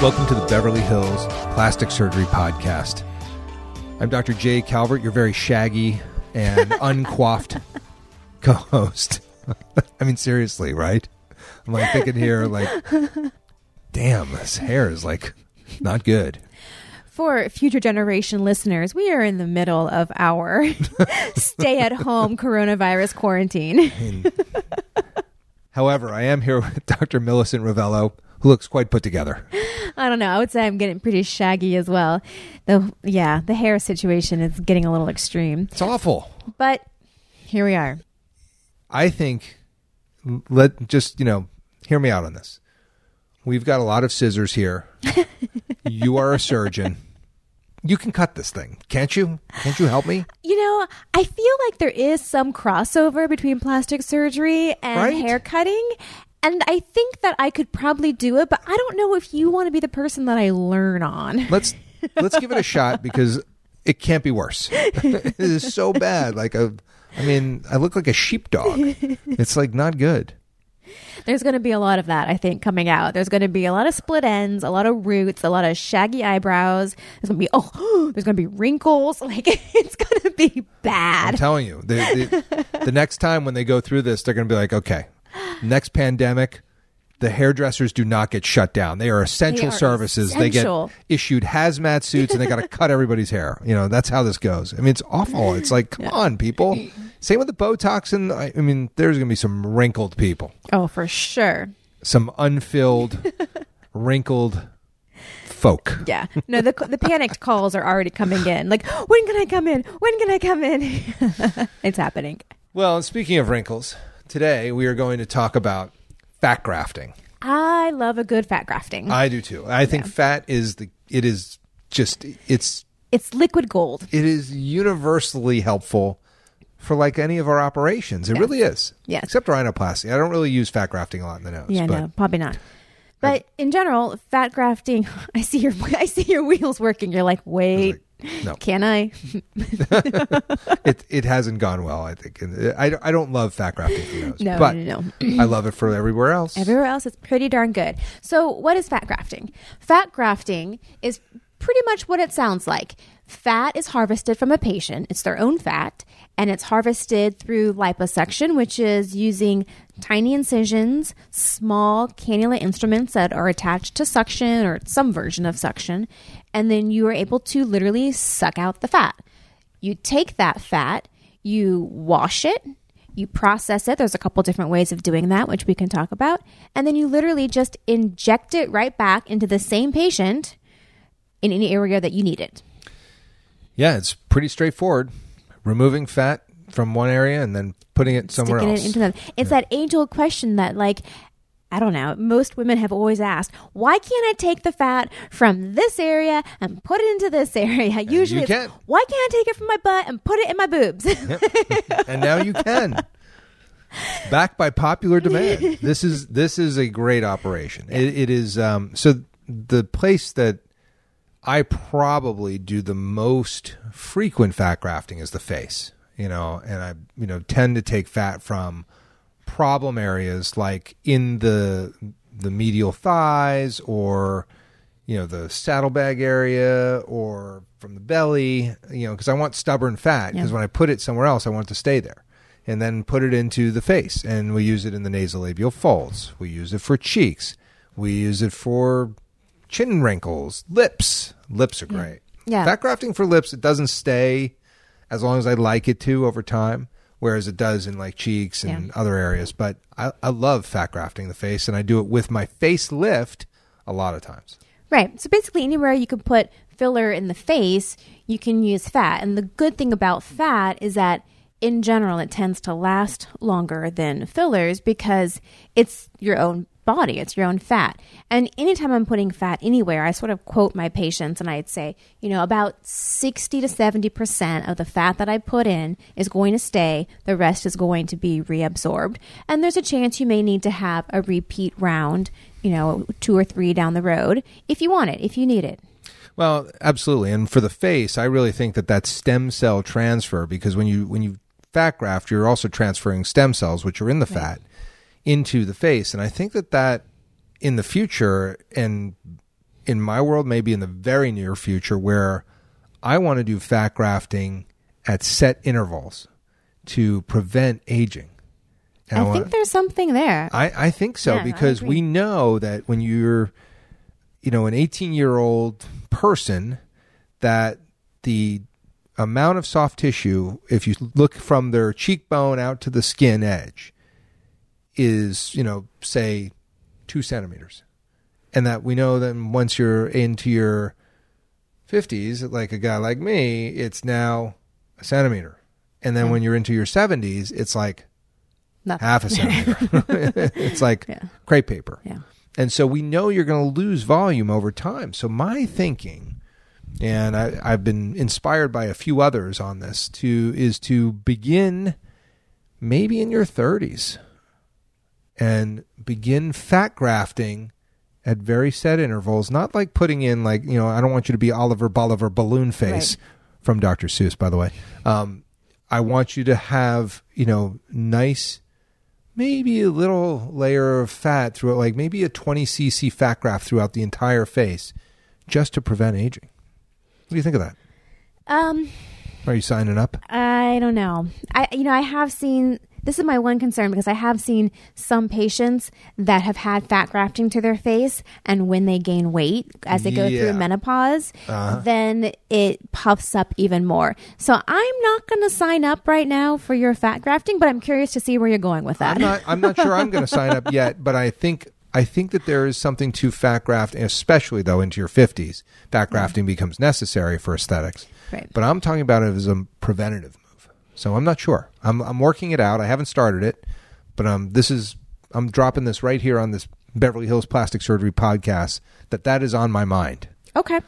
Welcome to the Beverly Hills Plastic Surgery Podcast. I'm Dr. Jay Calvert, your very shaggy and uncoiffed co host. I mean, seriously, right? I'm like thinking here, like, damn, this hair is like not good. For future generation listeners, we are in the middle of our stay at home coronavirus quarantine. However, I am here with Dr. Millicent Rovelo, who looks quite put together. I don't know. I would say I'm getting pretty shaggy as well. The yeah, the hair situation is getting a little extreme. It's awful. But here we are. I think let just, you know, hear me out on this. We've got a lot of scissors here. you are a surgeon. You can cut this thing, can't you? Can't you help me? You know, I feel like there is some crossover between plastic surgery and Right? hair cutting. And I think that I could probably do it, but I don't know if you want to be the person that I learn on. Let's let's give it a shot because it can't be worse. it is so bad. Like a I mean, I look like a sheepdog. It's like not good. There's going to be a lot of that, I think, coming out. There's going to be a lot of split ends, a lot of roots, a lot of shaggy eyebrows. There's going to be, oh, there's going to be wrinkles. Like, it's going to be bad. I'm telling you. The, the, the next time when they go through this, they're going to be like, okay, next pandemic, the hairdressers do not get shut down. They are essential They are services. essential. They get issued hazmat suits and they got to cut everybody's hair. You know, that's how this goes. I mean, it's awful. It's like, come on, people. Same with the Botox. And I, I mean, there's going to be some wrinkled people, Oh, for sure. some unfilled, wrinkled folk. Yeah. No, the, the panicked calls are already coming in. Like, when can I come in? When can I come in? it's happening. Well, speaking of wrinkles, today we are going to talk about fat grafting. I love a good fat grafting. I do too. I think fat is the it is just it's it's liquid gold. it is universally helpful for like any of our operations. It really is. Yes. Except rhinoplasty. I don't really use fat grafting a lot in the nose. Yeah, but no, probably not. But in general, fat grafting, I see your I see your wheels working. You're like, wait, no, can I? it it hasn't gone well. I think. And uh, I, I don't love fat grafting for nose, No, but no, no. I love it for everywhere else. Everywhere else, it's pretty darn good. So, what is fat grafting? Fat grafting is pretty much what it sounds like. Fat is harvested from a patient, it's their own fat, and it's harvested through liposuction, which is using tiny incisions, small cannula instruments that are attached to suction or some version of suction, and then you are able to literally suck out the fat. You take that fat, you wash it, you process it. There's a couple different ways of doing that, which we can talk about. And then you literally just inject it right back into the same patient in any area that you need it. Yeah, it's pretty straightforward. Removing fat from one area and then putting it somewhere Sticking else. it into them. It's that age old question that, like, I don't know, most women have always asked, why can't I take the fat from this area and put it into this area? Usually, can. why can't I take it from my butt and put it in my boobs? and now you can. Backed by popular demand. This is this is a great operation. It, it is um, so the place that I probably do the most frequent fat grafting is the face. You know, and I you know tend to take fat from problem areas like in the the medial thighs or you know the saddlebag area or from the belly you know because i want stubborn fat because Yeah. when i put it somewhere else i want it to stay there and then put it into the face and we use it in the nasolabial folds we use it for cheeks we use it for chin wrinkles lips lips are great Yeah. fat grafting for lips it doesn't stay as long as i like it to over time whereas it does in like cheeks and Yeah. other areas but I, I love fat grafting the face and i do it with my facelift a lot of times Right. So basically, anywhere you can put filler in the face, you can use fat. And the good thing about fat is that in general, it tends to last longer than fillers because it's your own body, it's your own fat. And anytime I'm putting fat anywhere, I sort of quote my patients and I'd say, you know, about 60 to 70% of the fat that I put in is going to stay, the rest is going to be reabsorbed. And there's a chance you may need to have a repeat round, you know, two or three down the road if you want it, if you need it. Well, absolutely. And for the face, I really think that that's stem cell transfer because when you when you fat graft, you're also transferring stem cells, which are in the fat, into the face. And I think that that in the future and in my world, maybe in the very near future, where I want to do fat grafting at set intervals to prevent aging. And I want- think there's something there. I, I think so Yeah, because we know that when you're, you know, an 18 year old person, that the amount of soft tissue, if you look from their cheekbone out to the skin edge, is, you know, say two centimeters. And that we know that once you're into your 50s, like a guy like me, it's now a centimeter. And then when you're into your 70s, it's like Nothing. half a centimeter. it's like Yeah. crepe paper. Yeah. And so we know you're going to lose volume over time. So my thinking, and I, I've been inspired by a few others on this, to is to begin maybe in your 30s and begin fat grafting at very set intervals. Not like putting in like you know I don't want you to be Oliver Bolivar balloon face Right. from Dr. Seuss, by the way. Um, I want you to have you know nice maybe a little layer of fat through it, like maybe a 20 cc fat graft throughout the entire face, just to prevent aging. What do you think of that? Um, Are you signing up? I don't know. I you know I have seen this is my one concern because I have seen some patients that have had fat grafting to their face, and when they gain weight as they go Yeah. through menopause, Uh-huh. then it puffs up even more. So I'm not going to sign up right now for your fat grafting, but I'm curious to see where you're going with that. I'm not. I'm not sure I'm going to sign up yet, but I think I think that there is something to fat graft, especially though into your 50s. Fat grafting becomes necessary for aesthetics. Right. But I'm talking about it as a preventative. So I'm not sure. I'm I'm working it out. I haven't started it, but um, this is I'm dropping this right here on this Beverly Hills Plastic Surgery podcast. That that is on my mind. Okay.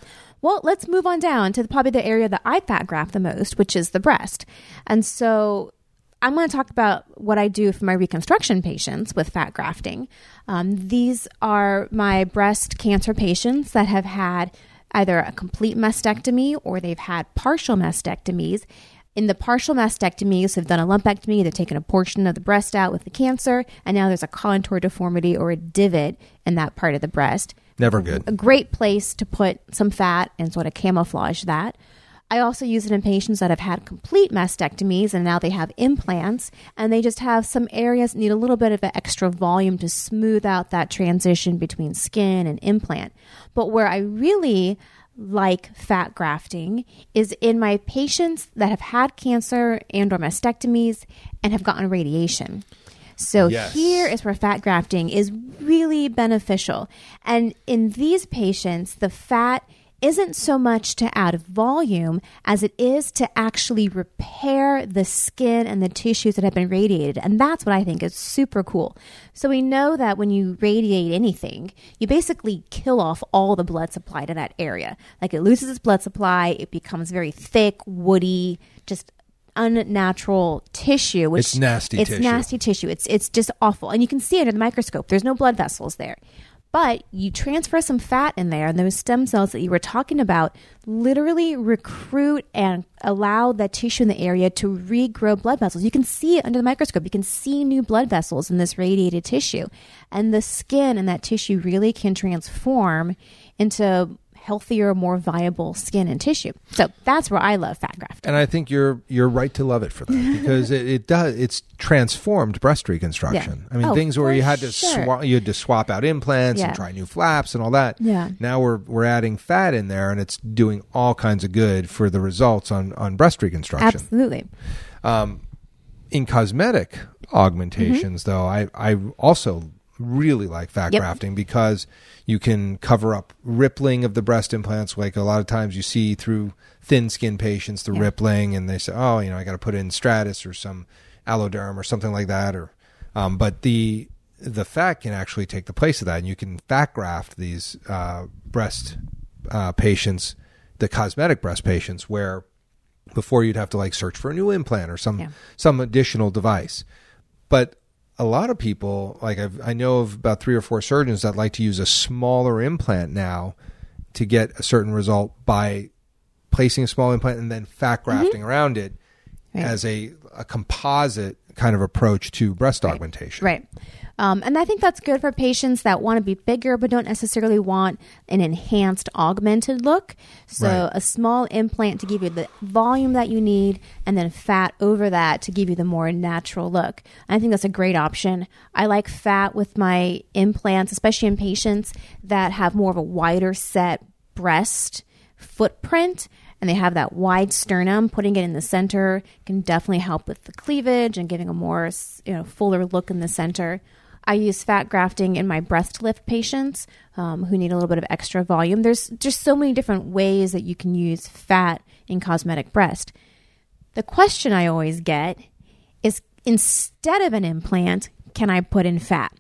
Well, let's move on down to the, probably the area that I fat graft the most, which is the breast. And so I'm going to talk about what I do for my reconstruction patients with fat grafting. Um, these are my breast cancer patients that have had either a complete mastectomy or they've had partial mastectomies. In the partial mastectomies, they've done a lumpectomy, they've taken a portion of the breast out with the cancer, and now there's a contour deformity or a divot in that part of the breast Never good. a great place to put some fat and sort of camouflage that. I also use it in patients that have had complete mastectomies and now they have implants and they just have some areas need a little bit of extra volume to smooth out that transition between skin and implant. But where I really like fat grafting is in my patients that have had cancer and or mastectomies and have gotten radiation. So Yes. here is where fat grafting is really beneficial. And in these patients, the fat isn't so much to add volume as it is to actually repair the skin and the tissues that have been radiated. And that's what I think is super cool. So we know that when you radiate anything, you basically kill off all the blood supply to that area. Like it loses its blood supply, it becomes very thick, woody, just unnatural tissue which It's nasty it's tissue. nasty tissue it's it's just awful and you can see under the microscope there's no blood vessels there but you transfer some fat in there and those stem cells that you were talking about literally recruit and allow that tissue in the area to regrow blood vessels. You can see it under the microscope. You can see new blood vessels in this radiated tissue. And the skin and that tissue really can transform into healthier more viable skin and tissue so that's where i love fat grafting And I think you're you're right to love it for that because it, it does it's transformed breast reconstruction. Yeah. I mean Oh, things where you had to sure. swap you had to swap out implants Yeah. and try new flaps and all that. Yeah. Now we're we're adding fat in there and it's doing all kinds of good for the results on on breast reconstruction. absolutely um, In cosmetic augmentations mm-hmm. though, I I also really like fat Yep. grafting because you can cover up rippling of the breast implants like a lot of times you see through thin skin patients the Yeah. rippling and they say oh you know i got to put in Strattice or some alloderm or something like that or um, but the the fat can actually take the place of that and you can fat graft these uh, breast uh, patients the cosmetic breast patients where before you'd have to like search for a new implant or some Yeah. some additional device but a lot of people like I've, i know of about three or four surgeons that like to use a smaller implant now to get a certain result by placing a small implant and then fat mm-hmm. grafting around it Right. as a, a composite kind of approach to breast augmentation. Right. Um, and I think that's good for patients that want to be bigger but don't necessarily want an enhanced augmented look. So Right. a small implant to give you the volume that you need and then fat over that to give you the more natural look. I think that's a great option. I like fat with my implants, especially in patients that have more of a wider set breast footprint and they have that wide sternum putting it in the center can definitely help with the cleavage and giving a more you know fuller look in the center i use fat grafting in my breast lift patients um, who need a little bit of extra volume. There's just so many different ways that you can use fat in cosmetic breast. The question i always get is instead of an implant can i put in fat?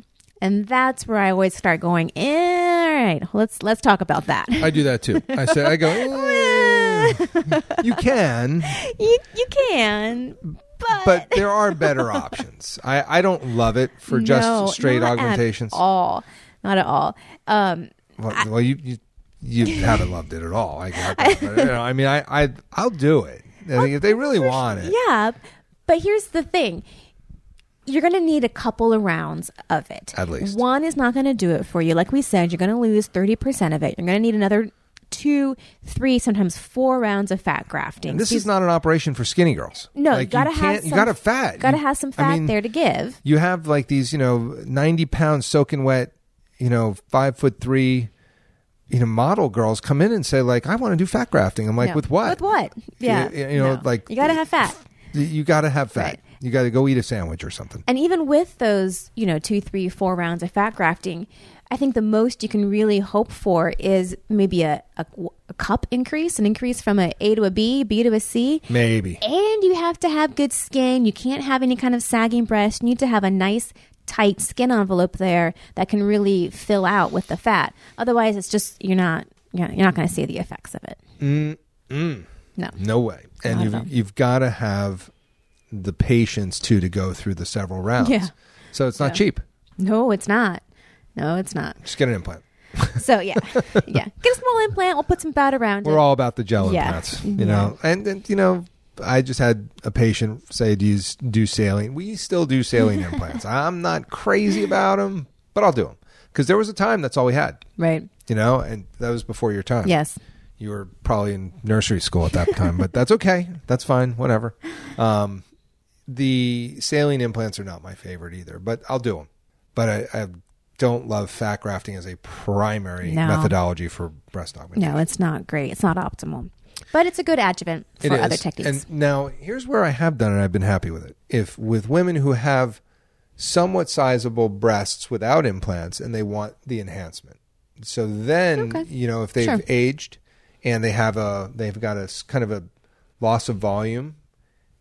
And that's where i always start going eh, all right let's let's talk about that. I do that too. I say, I go, "Eh, you can, you you can, but, but there are better options. I, I don't love it for just straight not augmentations. At all, not at all. Um, Well, well, you, you you haven't loved it at all. I got that. But, you know, I mean, I I I'll do it. I mean, if they really want it. yeah, but here's the thing. You're going to need a couple of rounds of it. At least. One is not going to do it for you. Like we said, you're going to lose 30% of it. You're going to need another two, three, sometimes four rounds of fat grafting. And this These- is not an operation for skinny girls. no, like, you got to can't- have you got to fat. Got to You- have some I fat mean, there to give. You have like these, you know, ninety pounds soaking wet, you know, five foot three, you know, model girls come in and say like, I want to do fat grafting. I'm like, Yeah. with what? With what? Yeah. you, you know, No. like you got to have fat. You got to have fat. Right. You got to go eat a sandwich or something. And even with those, you know, two, three, four rounds of fat grafting, I think the most you can really hope for is maybe a, a, a cup increase, an increase from a A to a B, B to a C. Maybe. And you have to have good skin. You can't have any kind of sagging breast. You need to have a nice, tight skin envelope there that can really fill out with the fat. Otherwise, it's just you're not you're not, going to see the effects of it. Mm, mm, No. no way. And you've you've got to have the patience too to go through the several rounds. Yeah. So it's not Yeah. cheap. No, it's not. No, it's not. Just get an implant. So yeah, yeah. Get a small implant. We'll put some fat around We're it. all about the gel Yeah. implants, you know. And, and you know, I just had a patient say, "Do you s- do saline?" We still do saline implants. I'm not crazy about them, but I'll do them because there was a time that's all we had, right. you know, and that was before your time. Yes. you were probably in nursery school at that time, but that's okay. That's fine. Whatever. Um, the saline implants are not my favorite either, but I'll do them. But I, I don't love fat grafting as a primary No. methodology for breast augmentation. No, it's not great. It's not optimal, but it's a good adjuvant It for is. other techniques. And now here's where I have done it. I've been happy with it. If with women who have somewhat sizable breasts without implants and they want the enhancement, so then Okay. you know if they've Sure. aged and they have a they've got a kind of a loss of volume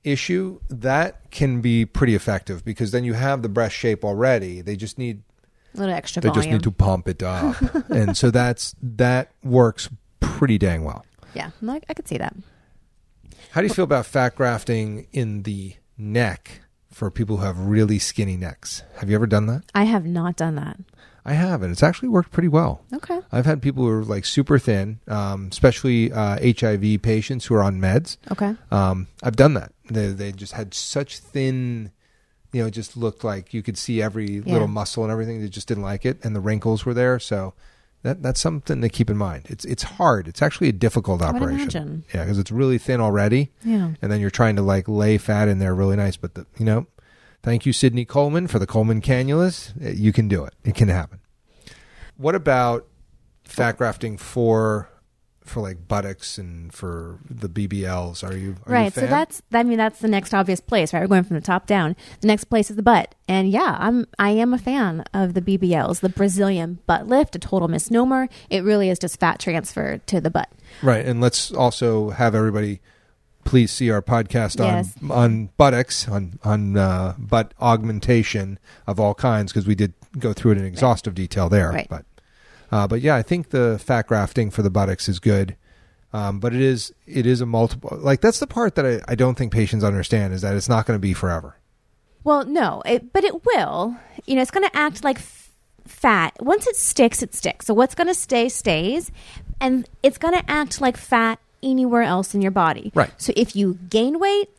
issue that can be pretty effective because then you have the breast shape already they just need a little extra they volume. just need to pump it up and so that's that works pretty dang well yeah, like, I could see that. How do you feel about fat grafting in the neck for people who have really skinny necks? Have you ever done that? I have not done that. I have, and it's actually worked pretty well. Okay. I've had people who are like super thin, um, especially uh, HIV patients who are on meds. Okay. Um, I've done that. They, they just had such thin, you know, it just looked like you could see every Yeah. little muscle and everything. They just didn't like it, and the wrinkles were there. So that that's something to keep in mind. It's it's hard. It's actually a difficult operation. Yeah, because it's really thin already Yeah. and then you're trying to like lay fat in there really nice. But the, you know, thank you, Sydney Coleman, for the Coleman cannulas. You can do it. It can happen. What about fat grafting for for like buttocks and for the BBLs? Are you are you right. So that's I mean that's the next obvious place, right? We're going from the top down. The next place is the butt. And yeah, I'm I am a fan of the BBLs, the Brazilian butt lift, a total misnomer. It really is just fat transfer to the butt. right. And let's also have everybody please see our podcast Yes. on on buttocks on on uh, butt augmentation of all kinds because we did go through it in exhaustive detail there. Right. But uh, but yeah, I think the fat grafting for the buttocks is good. Um, but it is it is a multiple like that's the part that I, I don't think patients understand is that it's not going to be forever. Well, no, it, but it will. You know, it's going to act like f- fat. Once it sticks, it sticks. So what's going to stay stays, and it's going to act like fat anywhere else in your body. Right. So if you gain weight,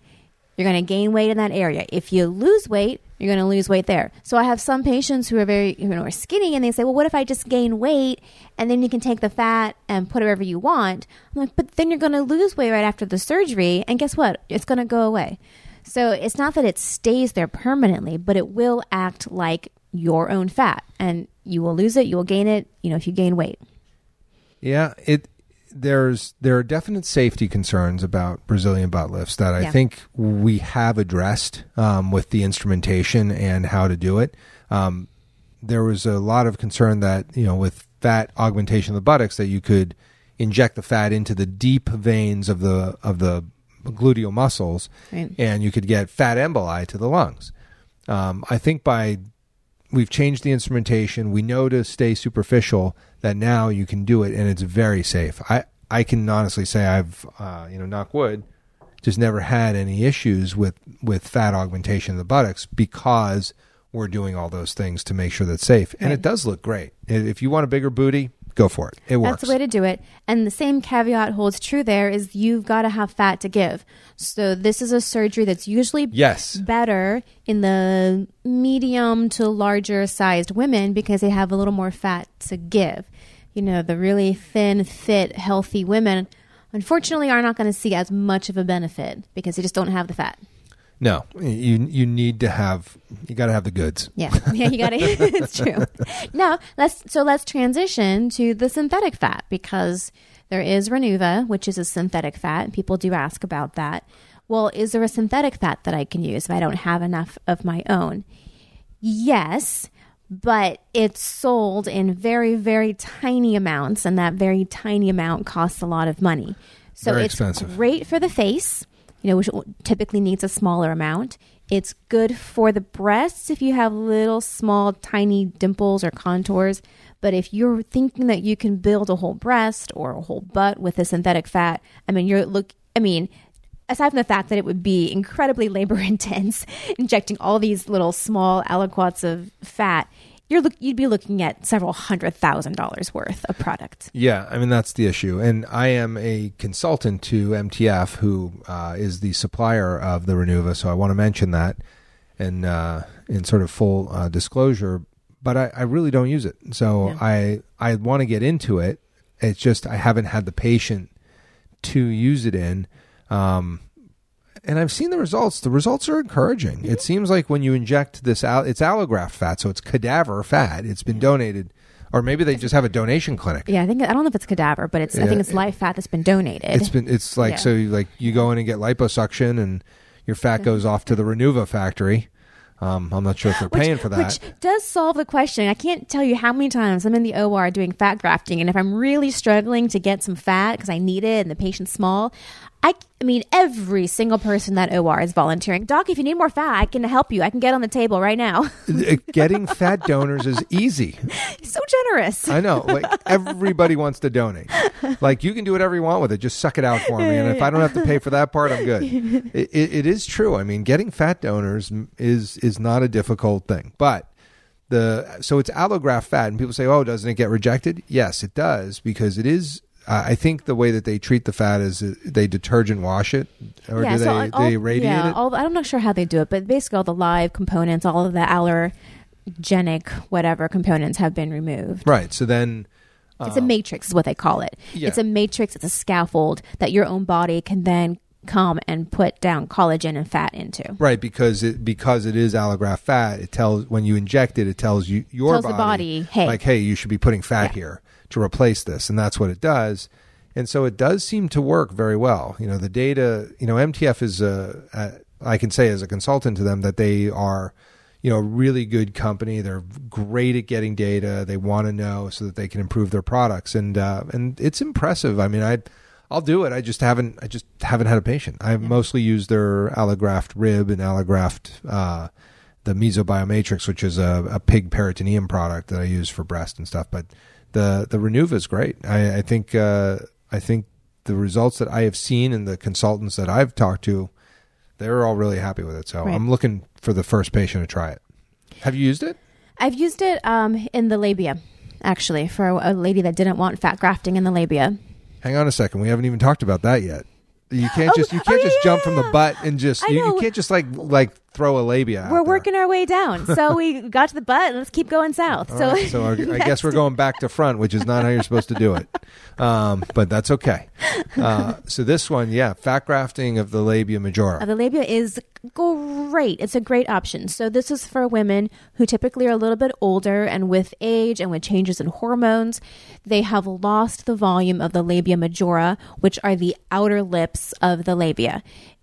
you're going to gain weight in that area. If you lose weight, you're going to lose weight there. So I have some patients who are very, you know, are skinny and they say, well, what if I just gain weight and then you can take the fat and put it wherever you want? I'm like, but then you're going to lose weight right after the surgery. And guess what? It's going to go away. So it's not that it stays there permanently, but it will act like your own fat and you will lose it, you will gain it, you know, if you gain weight. Yeah, it there's there are definite safety concerns about Brazilian butt lifts that I Yeah. think we have addressed um, with the instrumentation and how to do it. Um, there was a lot of concern that you know with fat augmentation of the buttocks that you could inject the fat into the deep veins of the of the gluteal muscles Right. and you could get fat emboli to the lungs. Um, I think by we've changed the instrumentation. We know to stay superficial that now you can do it and it's very safe. I, I can honestly say I've, uh, you know, knock wood, just never had any issues with, with fat augmentation of the buttocks because we're doing all those things to make sure that's safe. And Right. it does look great. If you want a bigger booty, go for it. It works. That's the way to do it. And the same caveat holds true there is you've got to have fat to give. So this is a surgery that's usually yes. better in the medium to larger sized women because they have a little more fat to give. You know, the really thin, fit, healthy women unfortunately are not going to see as much of a benefit because they just don't have the fat. No, you, you need to have, you got to have the goods. Yeah, yeah, you got to. it's true. Now let's so let's transition to the synthetic fat because there is Renuva, which is a synthetic fat. and People do ask about that. Well, is there a synthetic fat that I can use if I don't have enough of my own? Yes, but it's sold in very, very tiny amounts, and that very tiny amount costs a lot of money. So Very it's expensive. great for the face, you know, which typically needs a smaller amount. It's good for the breasts if you have little, small, tiny dimples or contours. But if you're thinking that you can build a whole breast or a whole butt with a synthetic fat, I mean, you're look. I mean, aside from the fact that it would be incredibly labor intense, injecting all these little small aliquots of fat, you're look, you'd be looking at several hundred thousand dollars worth of product. Yeah, I mean that's the issue, and I am a consultant to MTF, who uh, is the supplier of the Renuva. So I want to mention that, and uh, in sort of full uh, disclosure. But I, I really don't use it, so Yeah. I I want to get into it. It's just I haven't had the patient to use it in. Um, and I've seen the results. The results are encouraging. It seems like when you inject this, al- it's allograft fat, so it's cadaver fat. It's been donated, or maybe they just have a donation clinic. Yeah, I think I don't know if it's cadaver, but it's I think it's it- live fat that's been donated. It's been it's like Yeah. so you, like you go in and get liposuction and your fat goes off to the Renuva factory. Um, I'm not sure if they're paying for that. Which does solve the question. I can't tell you how many times I'm in the OR doing fat grafting, and if I'm really struggling to get some fat because I need it and the patient's small, I, I mean, every single person that OR is volunteering. Doc, if you need more fat, I can help you. I can get on the table right now. Uh, Getting fat donors is easy. So generous. I know. Like everybody wants to donate. Like you can do whatever you want with it. Just suck it out for me, and if I don't have to pay for that part, I'm good. It, it, it is true. I mean, getting fat donors is is not a difficult thing, but. The so it's allograft fat, and people say, "Oh, doesn't it get rejected?" Yes, it does because it is. Uh, I think the way that they treat the fat is uh, they detergent wash it, or do they all- they radiate yeah, it? all- I'm not sure how they do it, but basically all the live components, all of the allergenic whatever components have been removed. right. So then, It's a matrix, is what they call it. Yeah. It's a matrix. It's a scaffold that your own body can then come and put down collagen and fat into. right because it because it is allograft fat, it tells when you inject it, it tells you your Tells the body, hey. like, hey, you should be putting fat Yeah. here to replace this, and that's what it does. And so it does seem to work very well. You know, the data. You know, MTF is a, a I can say as a consultant to them that they are, you know, a really good company. They're great at getting data. They want to know so that they can improve their products, and uh, and it's impressive. I mean, I. I'll do it. I just haven't. I just haven't had a patient. I have mostly used their allograft rib and allograft uh, the mesobiomatrix, which is a, a pig peritoneum product that I use for breast and stuff. But the the Renuva is great. I, I think uh, I think the results that I have seen and the consultants that I've talked to, they're all really happy with it. So Right. I'm looking for the first patient to try it. Have you used it? I've used it um, in the labia, actually, for a lady that didn't want fat grafting in the labia. Hang on a second. We haven't even talked about that yet. You can't Oh, just you oh, can't yeah, just yeah, jump from the butt and just you, you can't just like like throw a labia. We're there. working our way down. So we got to the butt. Let's keep going south. All so right, so I I guess we're going back to front, which is not how you're supposed to do it. Um, but that's okay. Uh, so this one, yeah, fat grafting of the labia majora. Uh, the labia is great. It's a great option. So this is for women who typically are a little bit older and with age and with changes in hormones, they have lost the volume of the labia majora, which are the outer lips of the labia.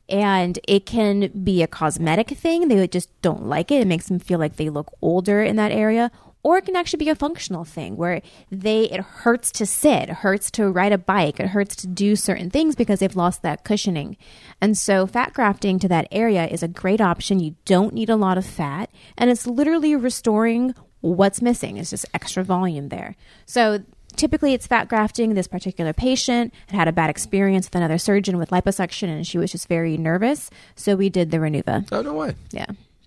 And it can be a cosmetic thing. They just don't like it. It makes them feel like they look older in that area. Or it can actually be a functional thing where they it hurts to sit, it hurts to ride a bike, it hurts to do certain things because they've lost that cushioning. And so fat grafting to that area is a great option. You don't need a lot of fat, and it's literally restoring what's missing. It's just extra volume there. So typically it's fat grafting. This particular patient had had a bad experience with another surgeon with liposuction, and she was just very nervous. So we did the Renuva. oh no way! Yeah,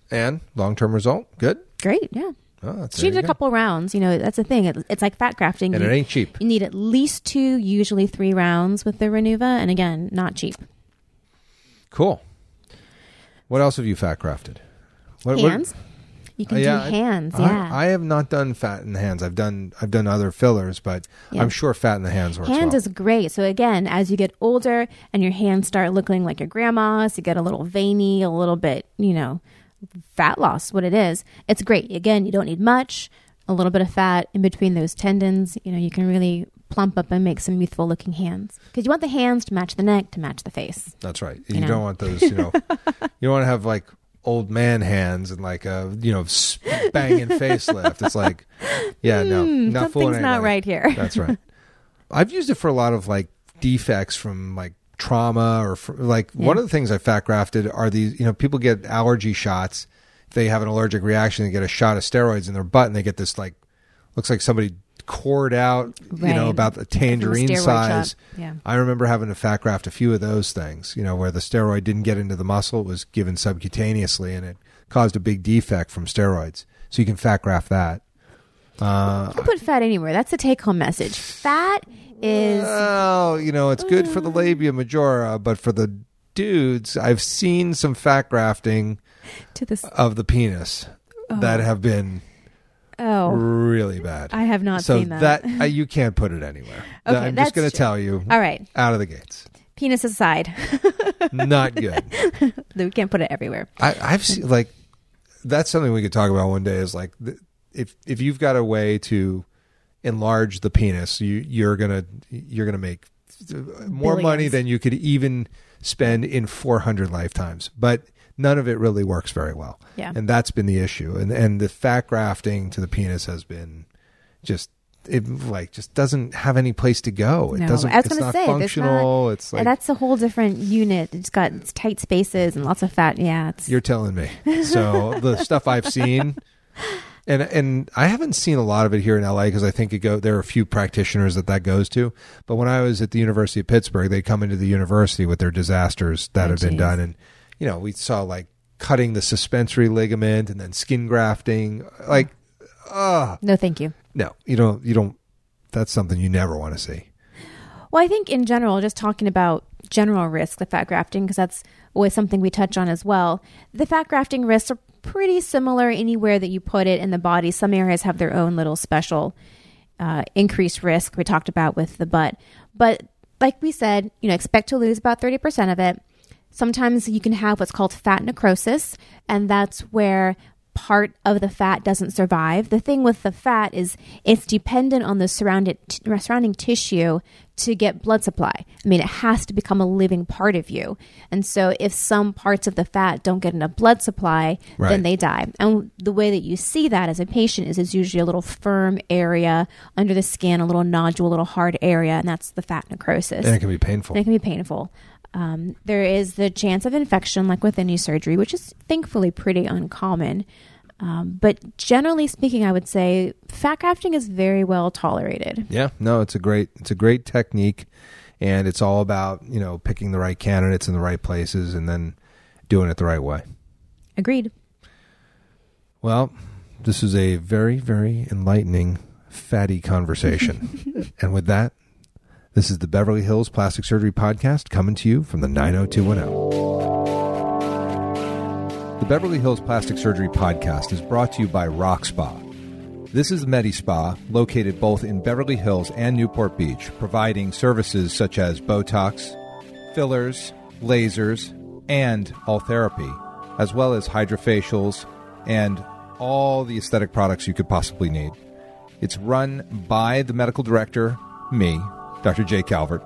And long term result, good. great. Yeah. Oh, She did a go. couple rounds. You know, that's the thing. It, it's like fat grafting. and you, it ain't cheap. you need at least two, usually three rounds with the Renuva, and again, not cheap. Cool. What else have you fat grafted? What, what- Hands. You can Uh, yeah, do hands. I, yeah. I have not done fat in the hands. I've done I've done other fillers, but Yeah. I'm sure fat in the hands works Hands well. is great. So again, as you get older and your hands start looking like your grandma's, you get a little veiny, a little bit, you know, fat loss. What it is, it's great. Again, you don't need much. A little bit of fat in between those tendons. You know, you can really plump up and make some youthful looking hands because you want the hands to match the neck to match the face. That's right. You You, know. don't want those. You know, you don't want to have like old man hands and like a you know banging facelift. It's like, yeah, no, Hmm, not something's not right here. That's right. I've used it for a lot of like defects from like trauma or for, like one of the things I fat grafted are these, you know, people get allergy shots. If they have an allergic reaction, they get a shot of steroids in their butt and they get this like, looks like somebody cored out, you know, about the From the tangerine size. Yeah. I remember having to fat graft a few of those things, you know, where the steroid didn't get into the muscle, it was given subcutaneously and it caused a big defect from steroids. So you can fat graft that. Uh, You can put fat anywhere. That's the take home message. Fat is well, you know, it's good for the labia majora, but for the dudes, I've seen some fat grafting to the. of the penis that have been Oh, really bad. I have not so seen that. uh, you can't put it anywhere. Okay, I'm that's just going to true. tell you All right, out of the gates. penis aside, Not good. we can't put it everywhere. I, I've seen like that's something we could talk about one day. Is like th- if if you've got a way to enlarge the penis, you you're gonna you're gonna make more money Billions. than you could even spend in 400 lifetimes. But none of it really works very well. Yeah. and that's been the issue. And and the fat grafting to the penis has been just. It like just doesn't have any place to go. It No, doesn't. I was it's not say, functional. it's like and that's a whole different unit. It's got it's tight spaces and lots of fat. Yeah, it's You're telling me. So the stuff I've seen, and and I haven't seen a lot of it here in LA because I think it go there are a few practitioners that that goes to. But when I was at the University of Pittsburgh, they come into the university with their disasters that Oh, have been oh, done, and you know we saw like cutting the suspensory ligament and then skin grafting. Like, ah, no, thank you. no, you don't. You don't. That's something you never want to see. Well, I think in general, just talking about general risks of fat grafting, because that's always something we touch on as well. The fat grafting risks are pretty similar anywhere that you put it in the body. Some areas have their own little special uh, increased risk we talked about with the butt. But like we said, you know, expect to lose about 30% of it. Sometimes you can have what's called fat necrosis, and that's where part of the fat doesn't survive. The thing with the fat is it's dependent on the surrounded uh, surrounding tissue to get blood supply. I mean, it has to become a living part of you. And so if some parts of the fat don't get enough blood supply, Right. then they die. And the way that you see that as a patient is it's usually a little firm area under the skin, a little nodule, a little hard area, and that's the fat necrosis. And it can be painful. And it can be painful. Um, there is the chance of infection, like with any surgery, which is thankfully pretty uncommon. Um, but generally speaking, I would say fat grafting is very well tolerated. Yeah, no, it's a great it's a great technique, and it's all about you know picking the right candidates in the right places and then doing it the right way. Agreed. Well, this is a very very enlightening fatty conversation, and with that, This is the Beverly Hills Plastic Surgery Podcast coming to you from the 90210. The Beverly Hills Plastic Surgery Podcast is brought to you by Rock Spa. This is Medi Spa, located both in Beverly Hills and Newport Beach, providing services such as Botox, fillers, lasers, and all therapy, as well as hydrofacials and all the aesthetic products you could possibly need. It's run by the medical director, me, Dr. Jay Calvert.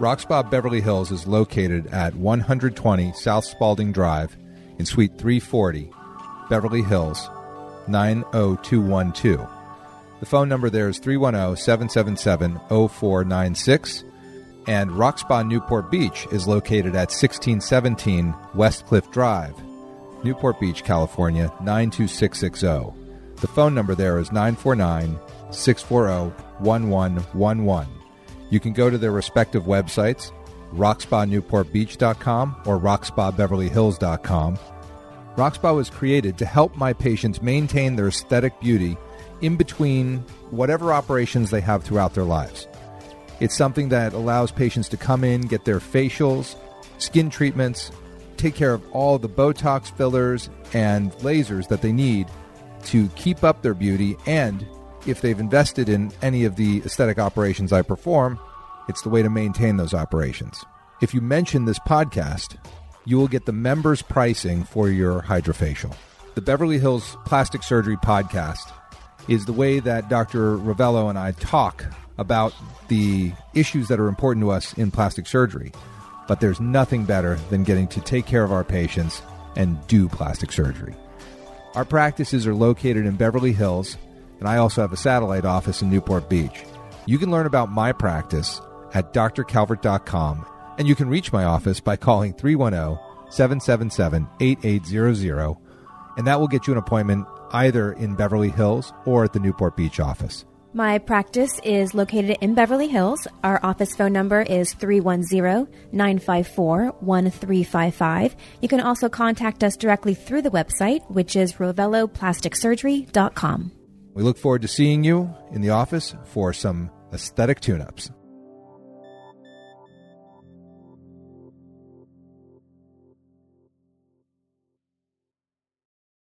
Rock Beverly Hills is located at 120 South Spalding Drive in Suite 340, Beverly Hills, 90212. The phone number there is 310 777 0496. And Rock Spa Newport Beach is located at 1617 West Cliff Drive, Newport Beach, California, 92660. The phone number there is 949 640 1111. You can go to their respective websites, rockspanewportbeach.com or rockspabeverlyhills.com. Rockspa was created to help my patients maintain their aesthetic beauty in between whatever operations they have throughout their lives. It's something that allows patients to come in, get their facials, skin treatments, take care of all the Botox fillers and lasers that they need to keep up their beauty and if they've invested in any of the aesthetic operations I perform, it's the way to maintain those operations. If you mention this podcast, you will get the members' pricing for your hydrofacial. The Beverly Hills Plastic Surgery Podcast is the way that Dr. Rovelo and I talk about the issues that are important to us in plastic surgery. But there's nothing better than getting to take care of our patients and do plastic surgery. Our practices are located in Beverly Hills, and I also have a satellite office in Newport Beach. You can learn about my practice at drcalvert.com, and you can reach my office by calling 310 777 8800, and that will get you an appointment either in Beverly Hills or at the Newport Beach office. My practice is located in Beverly Hills. Our office phone number is 310 954 1355. You can also contact us directly through the website, which is rovelloplasticsurgery.com. We look forward to seeing you in the office for some aesthetic tune ups.